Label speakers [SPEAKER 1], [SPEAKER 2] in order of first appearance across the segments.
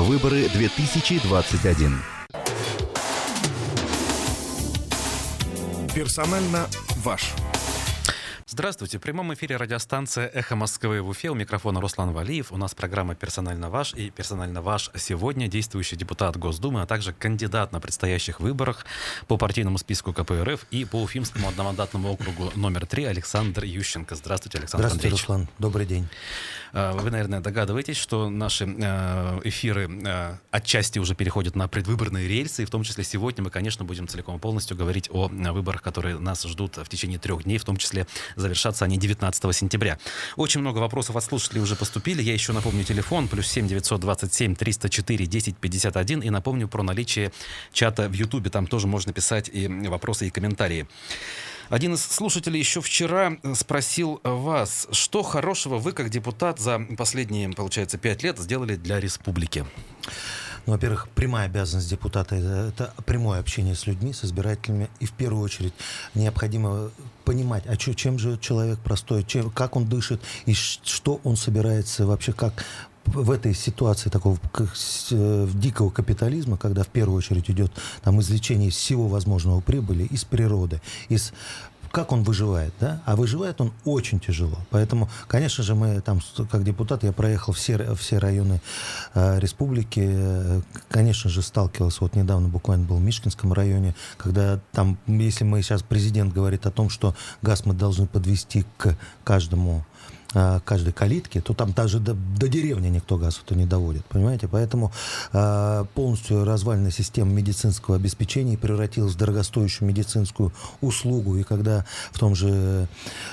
[SPEAKER 1] Выборы 2021.
[SPEAKER 2] Персонально ваш.
[SPEAKER 3] Здравствуйте. В прямом эфире радиостанция «Эхо Москвы» в Уфе. У микрофона Руслан Валиев. У нас программа «Персонально ваш» и «Персонально ваш» сегодня действующий депутат Госдумы, а также кандидат на предстоящих выборах по партийному списку КПРФ и по Уфимскому одномандатному округу номер три Александр Ющенко. Здравствуйте, Александр
[SPEAKER 4] Здравствуйте,
[SPEAKER 3] Андреевич.
[SPEAKER 4] Руслан. Добрый день.
[SPEAKER 3] А, Вы, наверное, догадываетесь, что наши э, эфиры э, отчасти уже переходят на предвыборные рельсы, и в том числе сегодня мы, конечно, будем целиком и полностью говорить о э, выборах, которые нас ждут в течение трех дней, в том числе завершатся они 19 сентября. Очень много вопросов от слушателей уже поступили. Я еще напомню телефон, плюс 7 927 304 10 51, и напомню про наличие чата в Ютубе, там тоже можно писать и вопросы, и комментарии. Один из слушателей еще вчера э, спросил вас, что хорошего вы, как депутат, за последние, получается, пять лет сделали для республики?
[SPEAKER 4] Ну, во-первых, прямая обязанность депутата это, это прямое общение с людьми, с избирателями. И в первую очередь необходимо понимать, а чё, чем живет человек простой, чем, как он дышит и что он собирается вообще, как в этой ситуации такого как э, дикого капитализма, когда в первую очередь идет там извлечение из всего возможного прибыли, из природы, из как он выживает, да? А выживает он очень тяжело. Поэтому, конечно же, мы там, как депутат, я проехал все, все районы э, республики. Э, Конечно же, сталкивался. Вот недавно буквально был в Мишкинском районе, когда там, если мы сейчас президент говорит о том, что газ мы должны подвести к каждому а, каждой калитки, то там даже до, до деревни никто газ это не доводит, понимаете? Поэтому а, полностью развальная система медицинского обеспечения превратилась в дорогостоящую медицинскую услугу. И когда в том же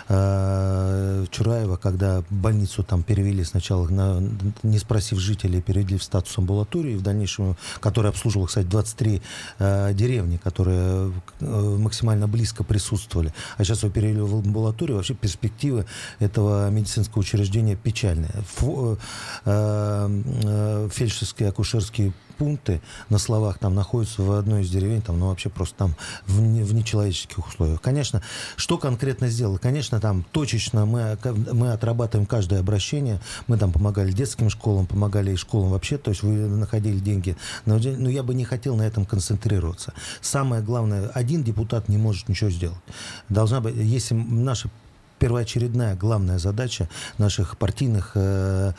[SPEAKER 4] а, Чураево, когда больницу там перевели сначала, на, не спросив жителей, перевели в статус амбулатории, в дальнейшем, которая обслуживала, кстати, 23 а, деревни, которые э, максимально близко присутствовали. А сейчас его перевели в амбулаторию. Вообще перспективы этого медицинского учреждения печальные. Фу- э, э, фельдшерские, акушерские пункты на словах там находятся в одной из деревень, там, ну, вообще просто там в, не- в нечеловеческих условиях. Конечно, что конкретно сделал? Конечно, там точечно мы, мы отрабатываем каждое обращение, мы там помогали детским школам, помогали и школам вообще, то есть вы находили деньги. Но, но я бы не хотел на этом концентрироваться. Самое главное, один депутат не может ничего сделать. Должна быть, если наши первоочередная главная задача наших партийных э,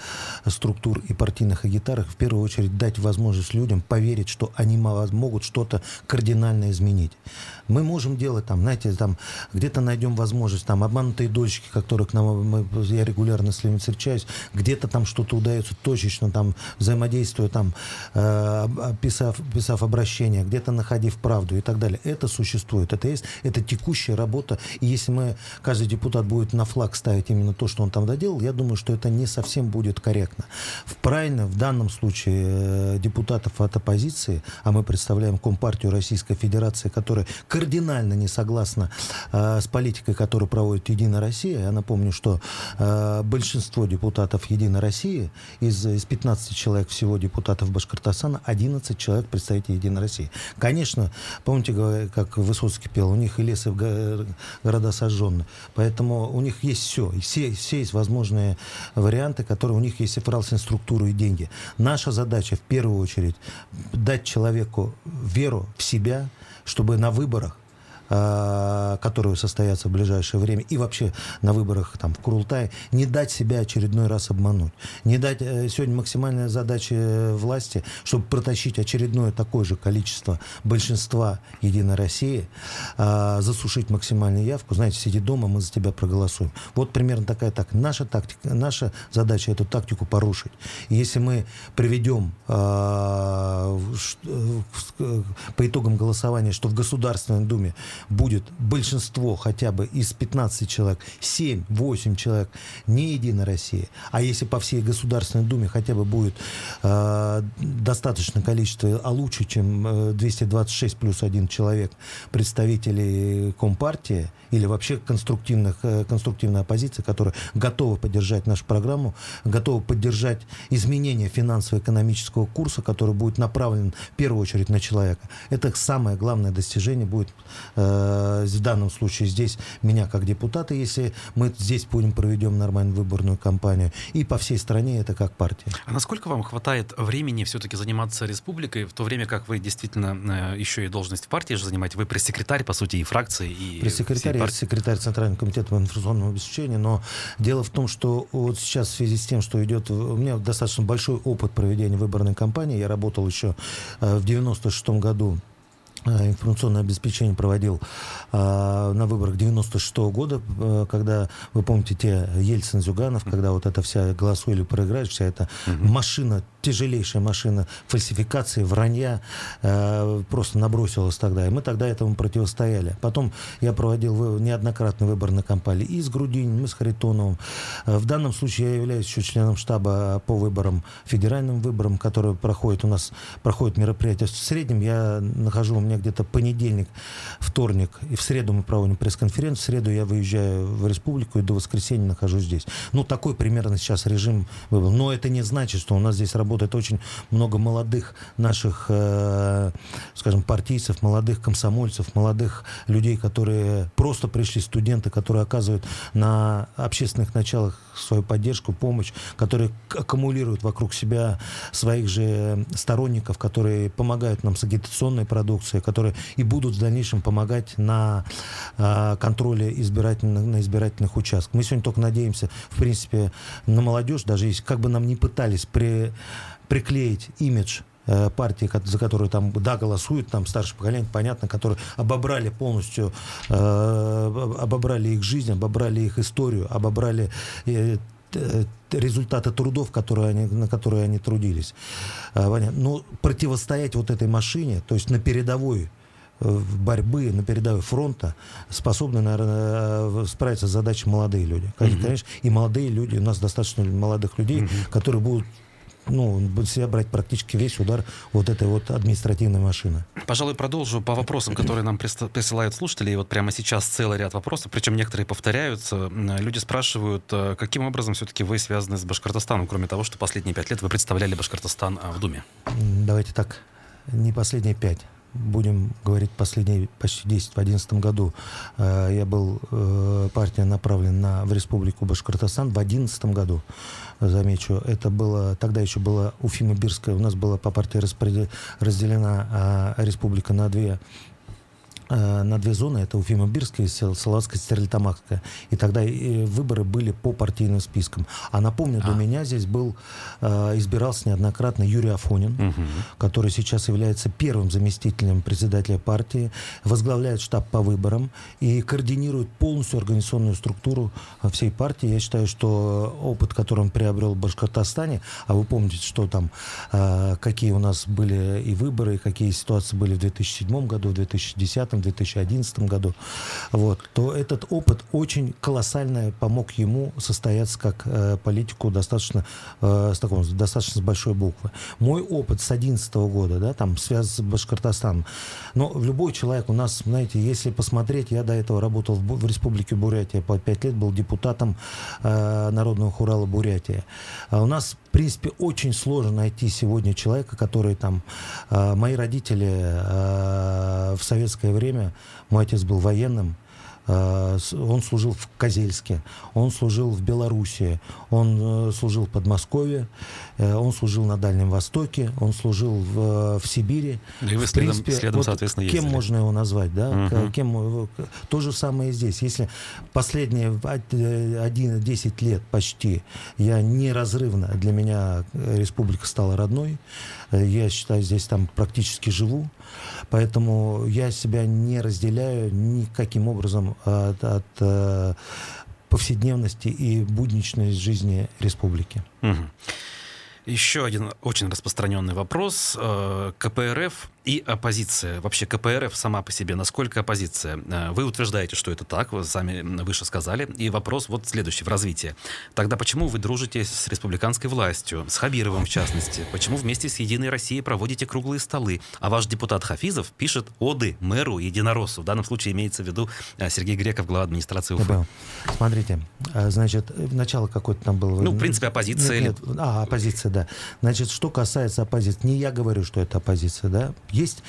[SPEAKER 4] структур и партийных агитаров в первую очередь дать возможность людям поверить, что они мо- могут что-то кардинально изменить. Мы можем делать там, знаете, там где-то найдем возможность, там обманутые дольщики, которые к нам, мы, я регулярно с ними встречаюсь, где-то там что-то удается точечно, там взаимодействуя, там э, описав, описав обращение, где-то находив правду и так далее. Это существует, это есть, это текущая работа. И если мы, каждый депутат будет на флаг ставить именно то, что он там доделал, я думаю, что это не совсем будет корректно. В правильно, в данном случае э, депутатов от оппозиции, а мы представляем Компартию Российской Федерации, которая кардинально не согласна э, с политикой, которую проводит Единая Россия. Я напомню, что э, большинство депутатов Единой России, из, из 15 человек всего депутатов Башкортостана, 11 человек представителей Единой России. Конечно, помните, как Высоцкий пел, у них и лес, и го- города сожжены. Поэтому у них есть все. И все, все есть возможные варианты, которые у них есть инфраструктуру и деньги. Наша задача в первую очередь дать человеку веру в себя, чтобы на выборах которые состоятся в ближайшее время, и вообще на выборах там, в Курултае, не дать себя очередной раз обмануть. Не дать, э, сегодня максимальная задача э, власти, чтобы протащить очередное такое же количество большинства Единой России, засушить максимальную явку. Знаете, сиди дома, мы за тебя проголосуем. Вот примерно такая так. Наша тактика, наша задача эту тактику порушить. Если мы приведем э, по итогам голосования, что в Государственной Думе будет большинство хотя бы из 15 человек, 7-8 человек не Единой России, а если по всей Государственной Думе хотя бы будет э, достаточное количество, а лучше, чем э, 226 плюс один человек представителей Компартии или вообще конструктивных, э, конструктивной оппозиции, которая готова поддержать нашу программу, готова поддержать изменение финансово-экономического курса, который будет направлен в первую очередь на человека. Это самое главное достижение будет э, э, в данном случае здесь меня как депутата, если мы здесь будем проведем нормальную выборную кампанию, и по всей стране это как партия.
[SPEAKER 3] А насколько вам хватает времени все-таки заниматься республикой, в то время как вы действительно э, еще и должность в партии же занимаете? Вы пресс-секретарь, по сути, и фракции, и
[SPEAKER 4] Пресс-секретарь, я секретарь Центрального комитета по информационному обеспечению, но дело в том, что вот сейчас в связи с тем, что идет... У меня достаточно большой опыт проведения выборной кампании, я работал еще э, в 96 году Э, информационное обеспечение проводил а, на выборах 96 -го года, а, когда, вы помните, те Ельцин-Зюганов, когда вот эта вся голосуя или проиграешь, вся эта угу. машина, тяжелейшая машина фальсификации, вранья просто набросилась тогда. И мы тогда этому противостояли. Потом я проводил неоднократно выборные кампании и с Грудининым, и с Харитоновым. В данном случае я являюсь еще членом штаба по выборам, федеральным выборам, которые проходят у нас, проходят мероприятия. В среднем я нахожу, у меня где-то понедельник, вторник, и в среду мы проводим пресс-конференцию, в среду я выезжаю в республику и до воскресенья нахожусь здесь. Ну, такой примерно сейчас режим выбор. Но это не значит, что у нас здесь работает очень много молодых наших, э, скажем, партийцев, молодых комсомольцев, молодых людей, которые просто пришли, студенты, которые оказывают на общественных началах свою поддержку, помощь, которые аккумулируют вокруг себя своих же сторонников, которые помогают нам с агитационной продукцией, которые и будут в дальнейшем помогать на э, контроле избирательных, на избирательных участках. Мы сегодня только надеемся, в принципе, на молодежь, даже если как бы нам не пытались при, приклеить имидж партии, за которую там, да, голосуют, там, старшее поколение, понятно, которые обобрали полностью, э, обобрали их жизнь, обобрали их историю, обобрали э, результаты трудов, которые они, на которые они трудились. Но противостоять вот этой машине, то есть на передовой э, борьбы на передовой фронта способны, наверное, э, справиться с задачей молодые люди. Конечно, mm-hmm. и молодые люди, у нас достаточно молодых людей, mm-hmm. которые будут ну, будет себя брать практически весь удар вот этой вот административной машины.
[SPEAKER 3] Пожалуй, продолжу по вопросам, которые нам присылают слушатели. И вот прямо сейчас целый ряд вопросов, причем некоторые повторяются. Люди спрашивают, э, каким образом все-таки вы связаны с Башкортостаном, кроме того, что последние пять лет вы представляли Башкортостан а, в Думе?
[SPEAKER 4] Давайте так, не последние пять будем говорить, последние почти 10, в 2011 году э, я был, э, партия направлена на, в Республику Башкортостан в 2011 году, замечу. Это было, тогда еще была Уфима-Бирская, у нас была по партии разделена э, республика на две на две зоны, это Уфима-Бирская и Салаватская Стерлитамакская. И тогда и выборы были по партийным спискам. А напомню, а. до меня здесь был, э, избирался неоднократно Юрий Афонин, угу. который сейчас является первым заместителем председателя партии, возглавляет штаб по выборам и координирует полностью организационную структуру э, всей партии. Я считаю, что опыт, который он приобрел в Башкортостане, а вы помните, что там, какие у нас были и выборы, и какие ситуации были в 2007 году, в 2010 2011 году, вот, то этот опыт очень колоссально помог ему состояться как э, политику достаточно, э, с таком, достаточно с большой буквы. Мой опыт с 2011 года, да, там, связан с Башкортостаном. Но любой человек у нас, знаете, если посмотреть, я до этого работал в, в Республике Бурятия, по 5 лет был депутатом э, Народного хурала Бурятия. А у нас принципе, очень сложно найти сегодня человека, который там... Э, мои родители э, в советское время, мой отец был военным, Э, он служил в Козельске, он служил в Белоруссии, он э, служил в Подмосковье, э, он служил на Дальнем Востоке, он служил в, в Сибири.
[SPEAKER 3] И вы в следом, принципе, следом вот соответственно,
[SPEAKER 4] ездили. Кем можно его назвать, да? Угу. Кем, то же самое и здесь. Если последние 1-10 лет почти я неразрывно, для меня республика стала родной, я считаю, здесь там практически живу, поэтому я себя не разделяю никаким образом от, от э, повседневности и будничной жизни республики.
[SPEAKER 3] Угу. Еще один очень распространенный вопрос. Э, КПРФ и оппозиция. Вообще КПРФ сама по себе, насколько оппозиция? Э, вы утверждаете, что это так, вы сами выше сказали. И вопрос вот следующий, в развитии. Тогда почему вы дружите с республиканской властью, с Хабировым в частности? Почему вместе с «Единой Россией» проводите круглые столы? А ваш депутат Хафизов пишет оды мэру Единороссу. В данном случае имеется в виду э, Сергей Греков, глава администрации Уфы.
[SPEAKER 4] Смотрите, э, значит, начало какое-то там было.
[SPEAKER 3] Ну, в принципе, оппозиция.
[SPEAKER 4] Нет, нет. А, оппозиция, да. Значит, что касается оппозиции, не я говорю, что это оппозиция, да, есть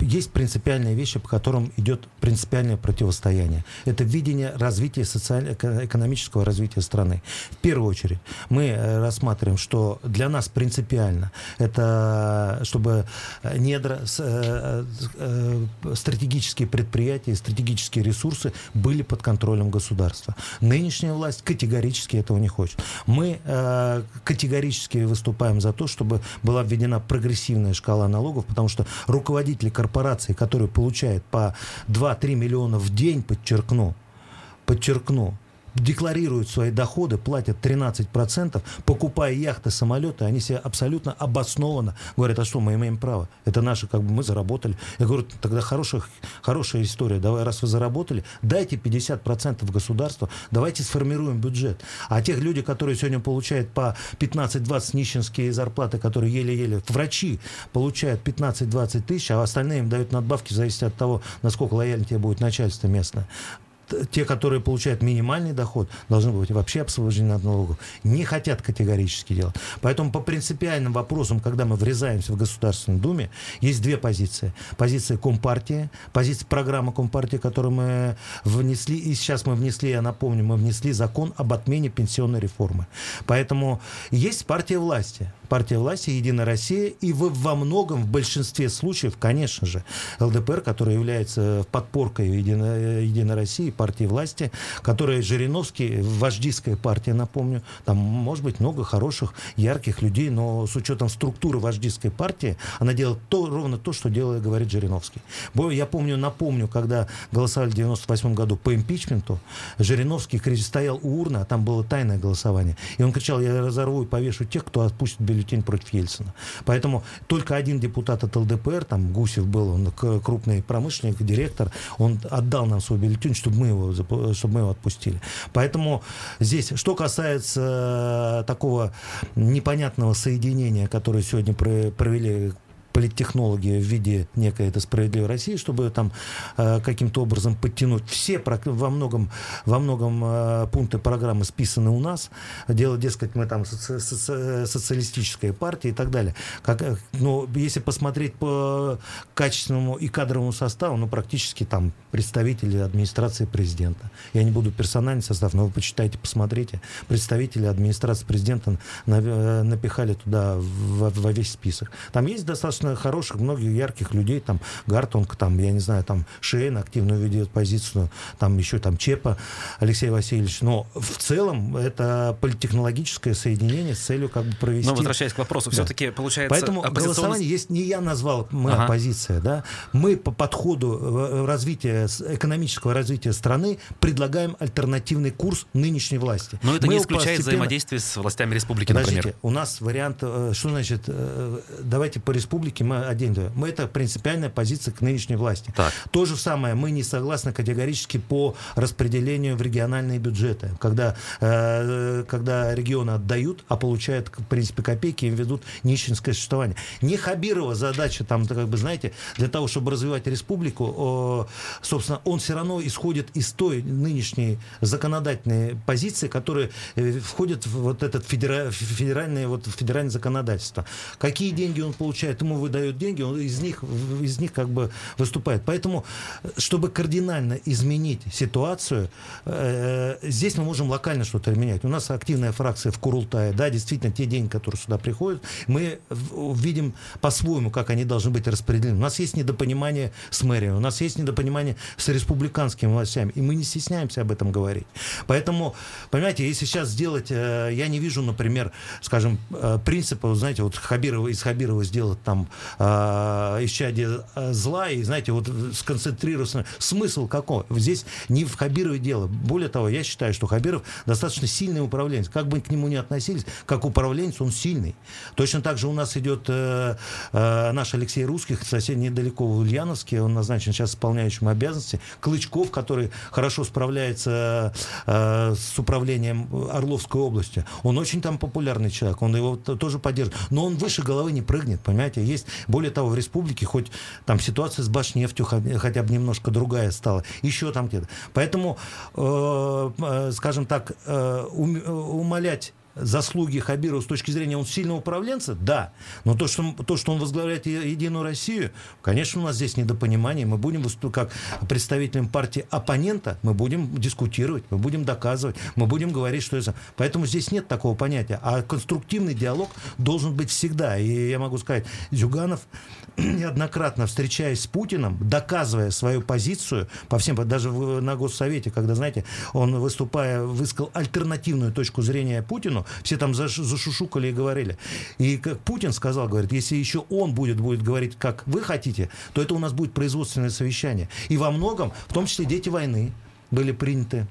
[SPEAKER 4] есть принципиальные вещи, по которым идет принципиальное противостояние. Это видение развития социально-экономического развития страны. В первую очередь мы э, рассматриваем, что для нас принципиально это чтобы недра, э, э, стратегические предприятия, стратегические ресурсы были под контролем государства. Нынешняя власть категорически этого не хочет. Мы категорически выступаем за то, чтобы была введена прогрессивная шкала налогов, потому что руководители корпораций, которые получают по 2-3 миллиона в день, подчеркну, подчеркну, декларируют свои доходы, платят 13%, покупая яхты, самолеты, они себе абсолютно обоснованно говорят, а что, мы имеем право, это наше, как бы мы заработали. Я говорю, тогда хорошая, хорошая история, давай, раз вы заработали, дайте 50% государству, давайте сформируем бюджет. А тех людей, которые сегодня получают по 15-20 нищенские зарплаты, которые еле-еле, врачи получают 15-20 тысяч, а остальные им дают надбавки в зависимости от того, насколько лояльно тебе будет начальство местное те, которые получают минимальный доход, должны быть вообще освобождены от налогов. Не хотят категорически делать. Поэтому по принципиальным вопросам, когда мы врезаемся в Государственной Думе, есть две позиции. Позиция Компартии, позиция программы Компартии, которую мы внесли, и сейчас мы внесли, я напомню, мы внесли закон об отмене пенсионной реформы. Поэтому есть партия власти партия власти «Единая Россия», и в, во многом, в большинстве случаев, конечно же, ЛДПР, которая является подпоркой «Единой, Единой России», партии власти, которая Жириновский, вождистская партия, напомню, там может быть много хороших, ярких людей, но с учетом структуры вождистской партии, она делает то, ровно то, что делает, говорит Жириновский. Я помню, напомню, когда голосовали в 98 году по импичменту, Жириновский стоял у урны, а там было тайное голосование, и он кричал, я разорву и повешу тех, кто отпустит бюллетень против Ельцина. Поэтому только один депутат от ЛДПР, там Гусев был, он крупный промышленник, директор, он отдал нам свой бюллетень, чтобы мы его, чтобы мы его отпустили. Поэтому здесь, что касается э, такого непонятного соединения, которое сегодня провели политтехнологи в виде некой это справедливой России, чтобы там э, каким-то образом подтянуть все во многом во многом э, пункты программы списаны у нас. Дело, дескать, мы там соци соци социалистическая партия и так далее. Как, э, но если посмотреть по качественному и кадровому составу, ну практически там представители администрации президента. Я не буду персональный состав, но вы почитайте, посмотрите. Представители администрации президента э, напихали туда во, во весь список. Там есть достаточно достаточно хороших, многих ярких людей, там Гартунг, там, я не знаю, там Шейн активно ведет позицию, там еще там Чепа Алексей Васильевич. Но в целом это политтехнологическое соединение с целью как бы провести...
[SPEAKER 3] Но возвращаясь к вопросу, да. все-таки получается...
[SPEAKER 4] Поэтому оппозиционность... голосование есть, не я назвал, мы ага. оппозиция, да, мы по подходу э, развития, экономического развития страны предлагаем альтернативный курс нынешней власти.
[SPEAKER 3] Но это
[SPEAKER 4] мы
[SPEAKER 3] не исключает постепенно... взаимодействие с властями республики,
[SPEAKER 4] Подождите,
[SPEAKER 3] например.
[SPEAKER 4] у нас вариант, э, что значит, э, давайте по республике республики мы один Мы это принципиальная позиция к нынешней власти. Так. То же самое, мы не согласны категорически по распределению в региональные бюджеты. Когда, э, когда регионы отдают, а получают, в принципе, копейки, им ведут нищенское существование. Не Хабирова задача, там, как бы, знаете, для того, чтобы развивать республику, э, собственно, он все равно исходит из той нынешней законодательной позиции, которая э, входит в вот этот федера, федеральное, вот, федеральное законодательство. Какие деньги он получает, ему выдает деньги, он из них, из них как бы выступает. Поэтому, чтобы кардинально изменить ситуацию, э, здесь мы можем локально что-то менять. У нас активная фракция в Курултае. Да, действительно, те деньги, которые сюда приходят, мы видим по-своему, как они должны быть распределены. У нас есть недопонимание с мэрией, у нас есть недопонимание с республиканскими властями, и мы не стесняемся об этом говорить. Поэтому, понимаете, если сейчас сделать, э, я не вижу, например, скажем, э, принципа, знаете, вот Хабирова, из Хабирова сделать там э, исчадие а, зла, и, знаете, вот сконцентрироваться. Смысл какой? Здесь не в Хабирове дело. Более того, я считаю, что Хабиров достаточно сильный управленец. Как бы к нему ни относились, как управленец он сильный. Точно так же у нас идет э, э, наш Алексей Русских, совсем недалеко в Ульяновске, он назначен сейчас исполняющим обязанности. Клычков, который хорошо справляется э, с управлением Орловской области. Он очень там популярный человек, он его тоже поддерживает. Но он выше головы не прыгнет, понимаете? Есть, более того, в республике хоть там ситуация с Башнефтью хотя бы немножко другая стала, еще там где-то. Поэтому, э, э, скажем так, э, умолять заслуги Хабирова с точки зрения он сильного управленца, да. Но то, что, то, что он возглавляет Единую Россию, конечно, у нас здесь недопонимание. Мы будем как представителем партии оппонента, мы будем дискутировать, мы будем доказывать, мы будем говорить, что это... Поэтому здесь нет такого понятия. А конструктивный диалог должен быть всегда. И я могу сказать, Зюганов неоднократно встречаясь с Путиным, доказывая свою позицию по всем, даже на Госсовете, когда, знаете, он выступая, высказал альтернативную точку зрения Путину, все там зашушукали и говорили. И как Путин сказал, говорит, если еще он будет, будет говорить, как вы хотите, то это у нас будет производственное совещание. И во многом, в том числе дети войны, были приняты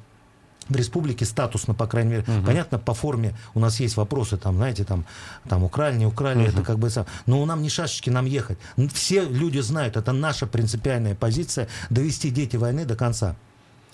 [SPEAKER 4] в республике статусно, по крайней мере. Угу. Понятно, по форме у нас есть вопросы, там, знаете, там, там украли, не украли, угу. это как бы... Но нам не шашечки, нам ехать. Все люди знают, это наша принципиальная позиция, довести дети войны до конца.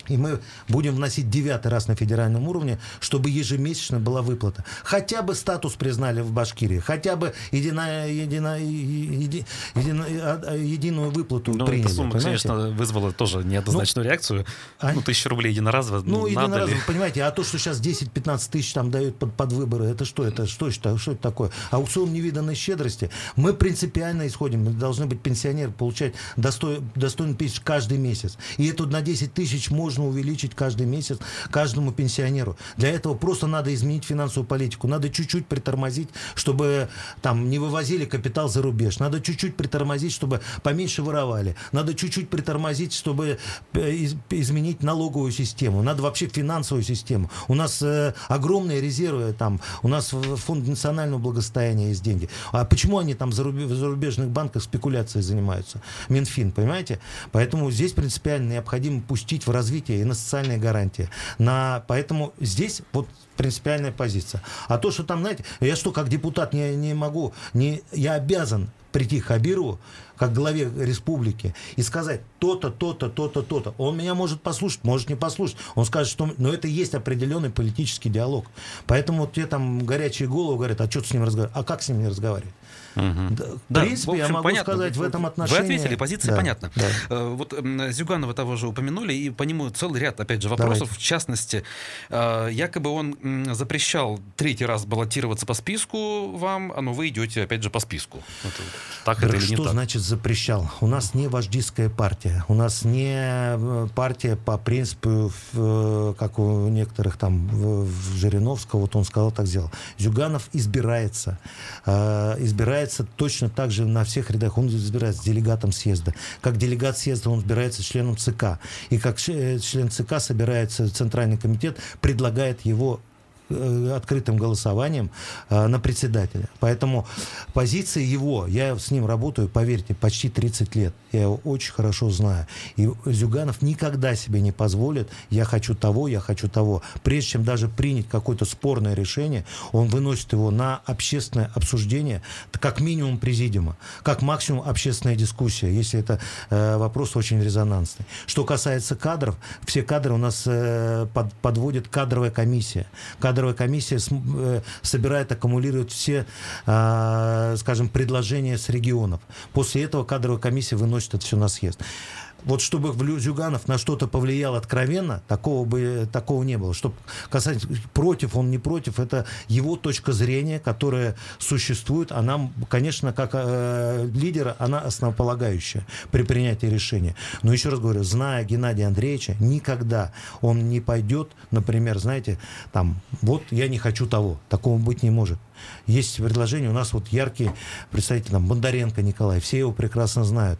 [SPEAKER 4] И мы будем вносить девятый раз на федеральном уровне, чтобы ежемесячно была выплата. Хотя бы статус признали в Башкирии, хотя бы единая, единая, еди, едино, а, единую выплату
[SPEAKER 3] ну,
[SPEAKER 4] приняли.
[SPEAKER 3] Эта сумма, понимаете? конечно, вызвала тоже неоднозначную ну, реакцию. А... Ну, тысяча рублей единоразово.
[SPEAKER 4] Ну, единоразово, ли? понимаете, а то, что сейчас 10-15 тысяч там дают под, под выборы, это что? Это что, что, что это такое? Аукцион невиданной щедрости. Мы принципиально исходим. Мы должны быть пенсионеры, получать достой, достойный тысяч каждый месяц. И это на 10 тысяч можно нужно увеличить каждый месяц каждому пенсионеру. Для этого просто надо изменить финансовую политику. Надо чуть-чуть притормозить, чтобы там не вывозили капитал за рубеж. Надо чуть-чуть притормозить, чтобы поменьше воровали. Надо чуть-чуть притормозить, чтобы э, изменить налоговую систему. Надо вообще финансовую систему. У нас э, огромные резервы там. У нас фонд национального благосостояния есть деньги. А почему они там в зарубежных банках спекуляцией занимаются? Минфин, понимаете? Поэтому здесь принципиально необходимо пустить в развитие развитие и на социальные гарантии. На, поэтому здесь вот принципиальная позиция. А то, что там, знаете, я что, как депутат не, не могу, не, я обязан прийти к Хабирову, как главе республики, и сказать то-то, то-то, то-то, то-то. Он меня может послушать, может не послушать. Он скажет, что... Но это есть определенный политический диалог. Поэтому вот те там горячие головы говорят, а что с ним разговаривать? А как с ним не разговаривать?
[SPEAKER 3] Угу.
[SPEAKER 4] В да, принципе, в общем, я могу понятно. сказать в этом отношении.
[SPEAKER 3] Вы ответили, позиция да, понятна. Да. Э, вот Зюганова того же упомянули, и по нему целый ряд, опять же, вопросов. Давайте. В частности, э, якобы он запрещал третий раз баллотироваться по списку вам, а ну вы идете, опять же, по списку. Это,
[SPEAKER 4] так это или не Что так? значит запрещал? У нас не вождистская партия. У нас не э, партия по принципу, как у некоторых там в Жириновского, вот он сказал, так сделал. Зюганов избирается. Избирается избирается точно так же на всех рядах. Он избирается делегатом съезда. Как делегат съезда он избирается членом ЦК. И как э, член ЦК собирается Центральный комитет, предлагает его открытым голосованием э, на председателя. Поэтому позиция его, я с ним работаю, поверьте, почти 30 лет. Я его очень хорошо знаю. И Зюганов никогда себе не позволит, я хочу того, я хочу того. Прежде чем даже принять какое-то спорное решение, он выносит его на общественное обсуждение, как минимум президиума, как максимум общественная дискуссия, если это э, вопрос очень резонансный. Что касается кадров, все кадры у нас э, под, подводит кадровая комиссия. Кадровая кадровая комиссия э, собирает, аккумулирует все, а, скажем, предложения с регионов. После этого кадровая комиссия выносит это все на съезд вот чтобы Зюганов на что-то повлиял откровенно, такого бы такого не было. Чтобы касательно против, он не против, это его точка зрения, которая существует. Она, конечно, как э, лидера, она основополагающая при принятии решения. Но еще раз говорю, зная Геннадия Андреевича, никогда он не пойдет, например, знаете, там, вот я не хочу того, такого быть не может. Есть предложение, у нас вот яркие представители, там, Бондаренко Николай, все его прекрасно знают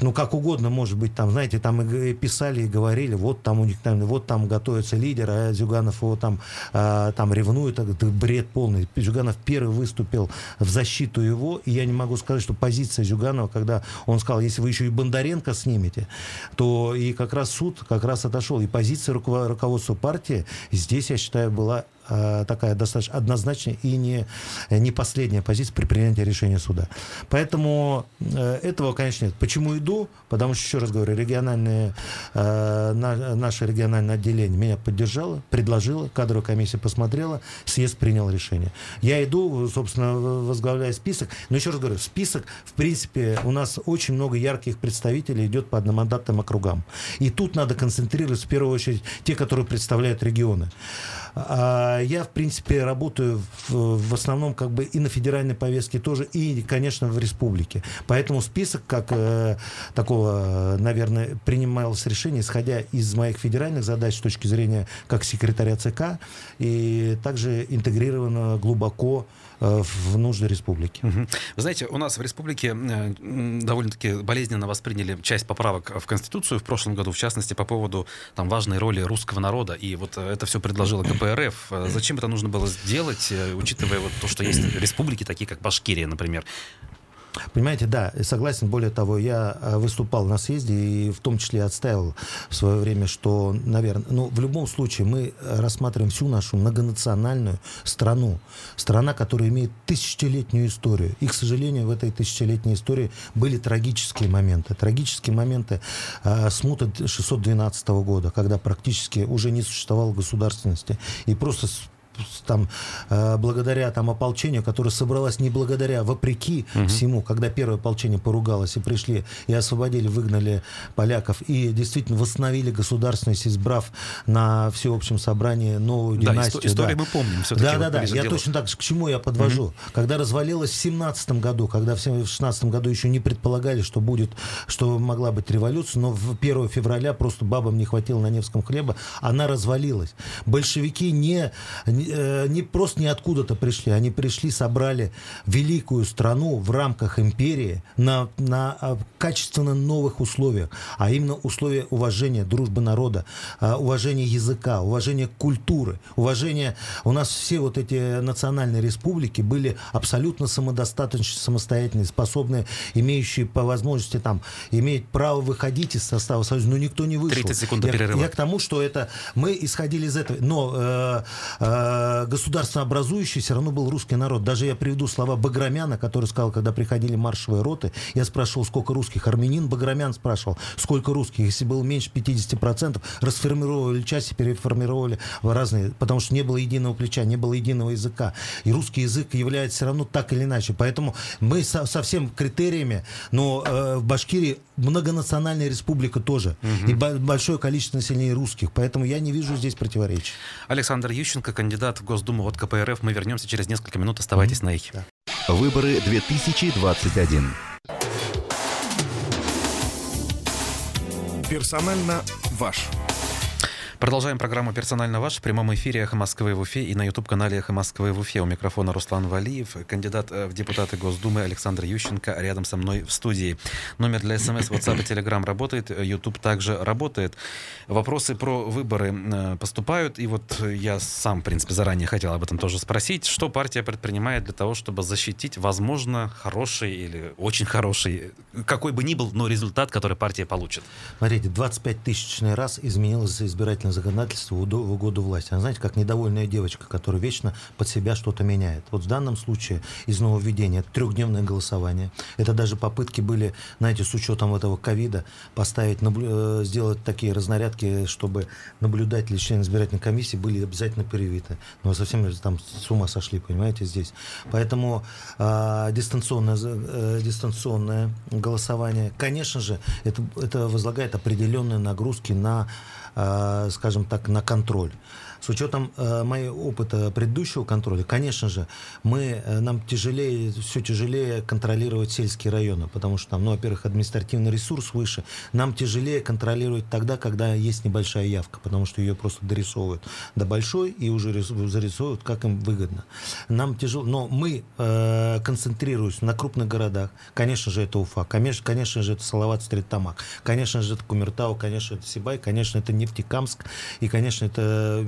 [SPEAKER 4] ну, как угодно, может быть, там, знаете, там и писали, и говорили, вот там у них, там, вот там готовится лидер, а Зюганов его там, а, там ревнует, это бред полный. Зюганов первый выступил в защиту его, и я не могу сказать, что позиция Зюганова, когда он сказал, если вы еще и Бондаренко снимете, то и как раз суд как раз отошел. И позиция руководства партии здесь, я считаю, была Э, такая достаточно однозначная и не, не последняя позиция при принятии решения суда. Поэтому э, этого, конечно, нет. Почему иду? Потому что, еще раз говорю, региональное, э, наше региональное отделение меня поддержало, предложило, кадровая комиссия посмотрела, съезд принял решение. Я иду, собственно, возглавляя список, но еще раз говорю, список, в принципе, у нас очень много ярких представителей идет по одномандатным округам. И тут надо концентрироваться в первую очередь те, которые представляют регионы. А я, в принципе, работаю в, в основном как бы и на федеральной повестке тоже, и, конечно, в республике. Поэтому список как э, такого, наверное, принималось решение, исходя из моих федеральных задач с точки зрения как секретаря ЦК, и также интегрировано глубоко в нужды республики.
[SPEAKER 3] Угу. Вы знаете, у нас в республике э, довольно-таки болезненно восприняли часть поправок в Конституцию в прошлом году, в частности, по поводу там, важной роли русского народа. И вот э, это все предложила КПРФ. Зачем это нужно было сделать, учитывая вот то, что есть республики, такие как Башкирия, например?
[SPEAKER 4] Понимаете, да, согласен. Более того, я э, выступал на съезде и в том числе отстаивал в свое время, что, наверное, ну, в любом случае мы рассматриваем всю нашу многонациональную страну. Страна, которая имеет тысячелетнюю историю. И, к сожалению, в этой тысячелетней истории были трагические моменты. Трагические моменты э, смута 612 года, когда практически уже не существовало государственности. И просто там, э, благодаря там ополчению, которое собралось не благодаря, а вопреки угу. всему, когда первое ополчение поругалось и пришли и освободили, выгнали поляков и действительно восстановили государственность, избрав на всеобщем собрании новую да, династию.
[SPEAKER 3] Историю да. мы помним.
[SPEAKER 4] Да, да, да. Я точно так же, к чему я подвожу. Угу. Когда развалилось в 17 году, когда в 16 году еще не предполагали, что будет, что могла быть революция, но в 1 февраля просто бабам не хватило на Невском хлеба, она развалилась. Большевики не, не не просто не откуда-то пришли, они пришли, собрали великую страну в рамках империи на, на а, качественно новых условиях, а именно условия уважения дружбы народа, а, уважения языка, уважения культуры, уважения... У нас все вот эти национальные республики были абсолютно самодостаточные, самостоятельные, способные, имеющие по возможности там, иметь право выходить из состава Союза, но никто не вышел.
[SPEAKER 3] 30 секунд перерыва.
[SPEAKER 4] Я к тому, что это... Мы исходили из этого. Но э, э, Э, государство образующее все равно был русский народ. Даже я приведу слова Баграмяна, который сказал, когда приходили маршевые роты, я спрашивал, сколько русских. Армянин Баграмян спрашивал, сколько русских. Если было меньше 50%, расформировали части, переформировали в разные, потому что не было единого плеча, не было единого языка. И русский язык является все равно так или иначе. Поэтому мы со, со всеми критериями, но э, в Башкирии многонациональная республика тоже. Угу. И большое количество населения русских. Поэтому я не вижу здесь противоречий.
[SPEAKER 3] Alexander Ющенко, кандидат в Госдуму от КПРФ. Мы вернемся через несколько минут. Оставайтесь mm-hmm. на эхе.
[SPEAKER 1] Да. Выборы 2021.
[SPEAKER 2] Персонально ваш.
[SPEAKER 3] Продолжаем программу «Персонально ваш» в прямом эфире «Эхо Москвы» в Уфе и на YouTube-канале «Эхо Москвы» в Уфе. У микрофона Руслан Валиев, кандидат э, в депутаты Госдумы Александр Ющенко рядом со мной в студии. Номер для смс, WhatsApp и Telegram работает, YouTube также работает. Вопросы про выборы э, поступают, и вот я сам, в принципе, заранее хотел об этом тоже спросить. Что партия предпринимает для того, чтобы защитить, возможно, хороший или очень хороший, какой бы ни был, но результат, который партия получит?
[SPEAKER 4] Смотрите, 25 тысячный раз изменилось избирательное законодательство в угоду власти. Она, знаете, как недовольная девочка, которая вечно под себя что-то меняет. Вот в данном случае из нововведения это трехдневное голосование. Это даже попытки были, знаете, с учетом этого ковида поставить, наблю... Э, сделать такие разнарядки, чтобы наблюдатели, члены избирательной комиссии были обязательно привиты. Но совсем там с ума сошли, понимаете, здесь. Поэтому э, дистанционное, э, дистанционное голосование, конечно же, это, это возлагает определенные нагрузки на скажем так, на контроль. С учетом э, моего опыта предыдущего контроля, конечно же, мы, э, нам тяжелее, все тяжелее контролировать сельские районы, потому что там, ну, во-первых, административный ресурс выше. Нам тяжелее контролировать тогда, когда есть небольшая явка, потому что ее просто дорисовывают до большой и уже зарисовывают, как им выгодно. Нам тяжело, но мы э, концентрируемся на крупных городах. Конечно же, это Уфа, конечно, конечно же, это Салават Стрит-Тамак, конечно же, это Кумертау, конечно, это Сибай, конечно, это Нефтекамск, и, конечно, это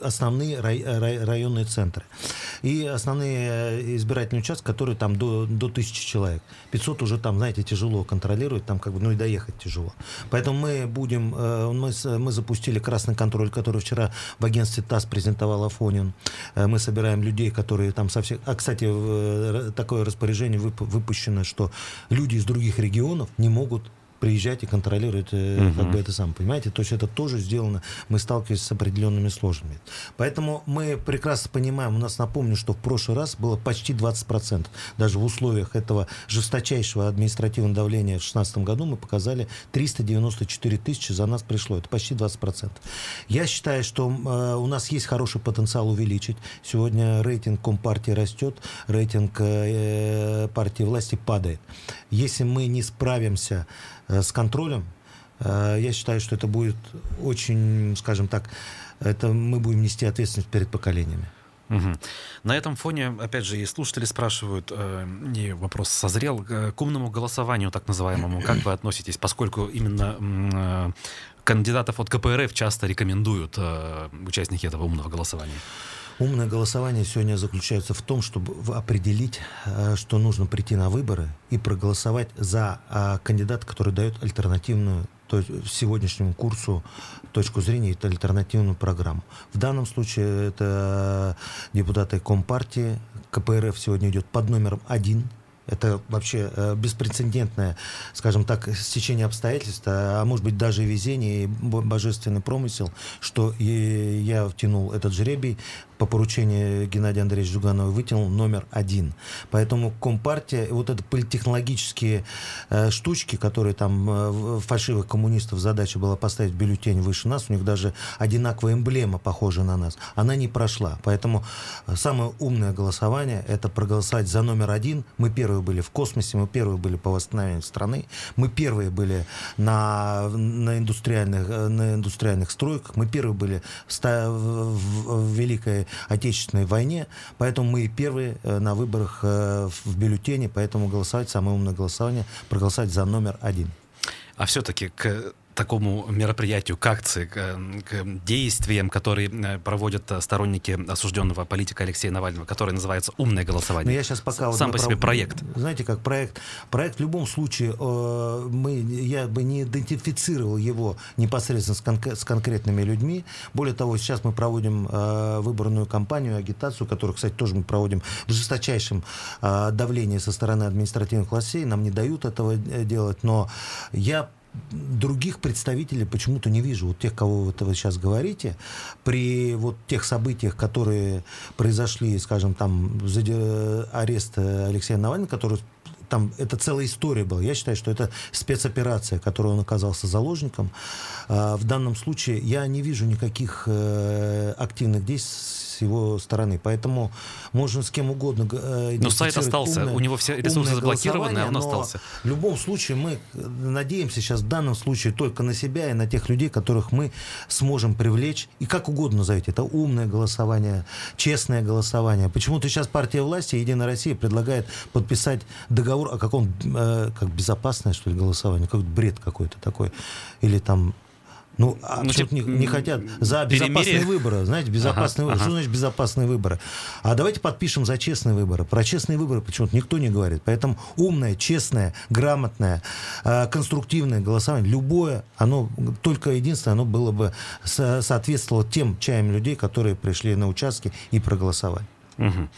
[SPEAKER 4] основные районные центры. И основные э, избирательные участки, которые там до, до тысячи человек. 500 уже там, знаете, тяжело контролировать, там как бы, ну и доехать тяжело. Поэтому мы будем, э, мы, мы запустили красный контроль, который вчера в агентстве ТАСС презентовал Афонин. Э, мы собираем людей, которые там со всех... А, кстати, такое распоряжение выпущено, что люди из других регионов не могут приезжать и контролировать угу. как бы это сам, понимаете? То есть это тоже сделано, мы сталкиваемся с определенными сложностями. Поэтому мы прекрасно понимаем, у нас напомню, что в прошлый раз было почти 20%. Даже в условиях этого жесточайшего административного давления в 2016 году мы показали 394 тысячи за нас пришло. Это почти 20%. Я считаю, что э, у нас есть хороший потенциал увеличить. Сегодня рейтинг Компартии растет, рейтинг э, партии власти падает. Если мы не справимся э, с контролем, э, я считаю, что это будет очень, скажем так, это мы будем нести ответственность перед поколениями.
[SPEAKER 3] Угу. На этом фоне, опять же, и слушатели спрашивают, э, и вопрос созрел, э, к умному голосованию, так называемому, как вы относитесь, поскольку именно э, кандидатов от КПРФ часто рекомендуют э, участники этого умного голосования?
[SPEAKER 4] Умное голосование сегодня заключается в том, чтобы определить, э, что нужно прийти на выборы и проголосовать за а, кандидата, который дает альтернативную то есть сегодняшнему курсу точку зрения это альтернативную программу. В данном случае это депутаты Компартии. КПРФ сегодня идет под номером один это вообще э, беспрецедентное, скажем так, стечение обстоятельств, а, а может быть даже везение и божественный промысел, что я втянул этот жребий по поручению Геннадия Андреевича Жуганова вытянул номер один. Поэтому Компартия, вот это политтехнологические э, штучки, которые там э, фальшивых коммунистов задача была поставить бюллетень выше нас, у них даже одинаковая эмблема похожа на нас, она не прошла. Поэтому э, самое умное голосование это проголосовать за номер один. Мы первые были в космосе, мы первые были по восстановлению страны, мы первые были на, на, индустриальных, э, на индустриальных стройках, мы первые были в, в, в Великой Отечественной войне, поэтому мы первые э, на выборах э, в бюллетене, поэтому голосовать, самое умное голосование, проголосовать за номер один.
[SPEAKER 3] А все-таки к такому мероприятию, к акции, к, к действиям, которые э, проводят э, сторонники осужденного политика Алексея Навального, который называется «Умное голосование». Но
[SPEAKER 4] ну, я сейчас пока...
[SPEAKER 3] Сам вот по себе про... проект.
[SPEAKER 4] Знаете, как проект? Проект в любом случае, э, мы, я бы не идентифицировал его непосредственно с, кон- с конкретными людьми. Более того, сейчас мы проводим э, выборную кампанию, агитацию, которую, кстати, тоже мы проводим в жесточайшем э, давлении со стороны административных властей. Нам не дают этого э, делать, но я других представителей почему-то не вижу. Вот тех, кого вы сейчас говорите, при вот тех событиях, которые произошли, скажем, там, арест Алексея Навального, который там это целая история была. Я считаю, что это спецоперация, которой он оказался заложником. А, в данном случае я не вижу никаких э, активных действий его стороны. Поэтому можно с кем угодно
[SPEAKER 3] э, Но сайт остался, умное, у него все ресурсы заблокированы, а он остался.
[SPEAKER 4] В любом случае мы надеемся сейчас в данном случае только на себя и на тех людей, которых мы сможем привлечь. И как угодно назовите. Это умное голосование, честное голосование. Почему-то сейчас партия власти, Единая Россия, предлагает подписать договор о каком, э, как безопасное, что ли, голосование. Какой-то бред какой-то такой. Или там ну, а ну, типа, не, не хотят за безопасные выборы. Знаете, безопасные ага, выборы. Ага. Что значит безопасные выборы? А давайте подпишем за честные выборы. Про честные выборы почему-то никто не говорит. Поэтому умное, честное, грамотное, э, конструктивное голосование, любое, оно только единственное, оно было бы соответствовало тем чаям людей, которые пришли на участки и проголосовали.
[SPEAKER 3] Угу.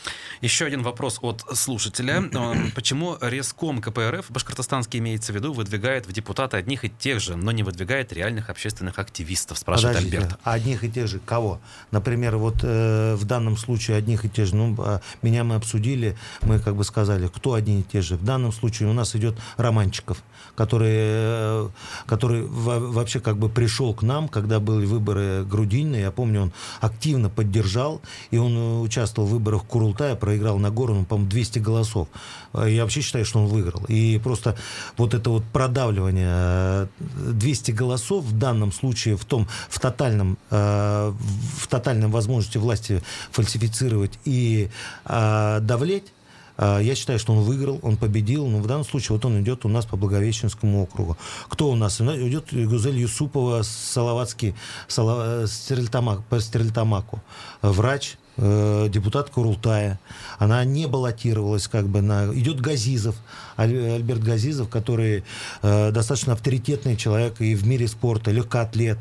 [SPEAKER 3] Еще один вопрос от слушателя. Почему Реском КПРФ, башкортостанский имеется в виду, выдвигает в депутаты одних и тех же, но не выдвигает реальных общественных активистов, спрашивает Подождите, Альберт.
[SPEAKER 4] Одних и тех же кого? Например, вот э, в данном случае одних и тех же. Ну, а, меня мы обсудили, мы как бы сказали, кто одни и те же. В данном случае у нас идет Романчиков, который, э, который вообще как бы пришел к нам, когда были выборы Грудинина. Я помню, он активно поддержал, и он участвовал в выборах выборах Курултая проиграл Нагорну, по-моему, 200 голосов. Я вообще считаю, что он выиграл. И просто вот это вот продавливание 200 э, голосов в данном случае в том, в тотальном, э, в тотальном возможности власти фальсифицировать и э, давлеть, я считаю, что он выиграл, он победил, но в данном случае вот он идет у нас по Благовещенскому округу. Кто у нас? Идет Гузель Юсупова, Салаватский, Салав... Стерлитамак, по Стерлитамаку. Врач, э, депутат Курултая. Она не баллотировалась как бы на... Идет Газизов, Альберт Газизов, который э, достаточно авторитетный человек и в мире спорта, легкоатлет,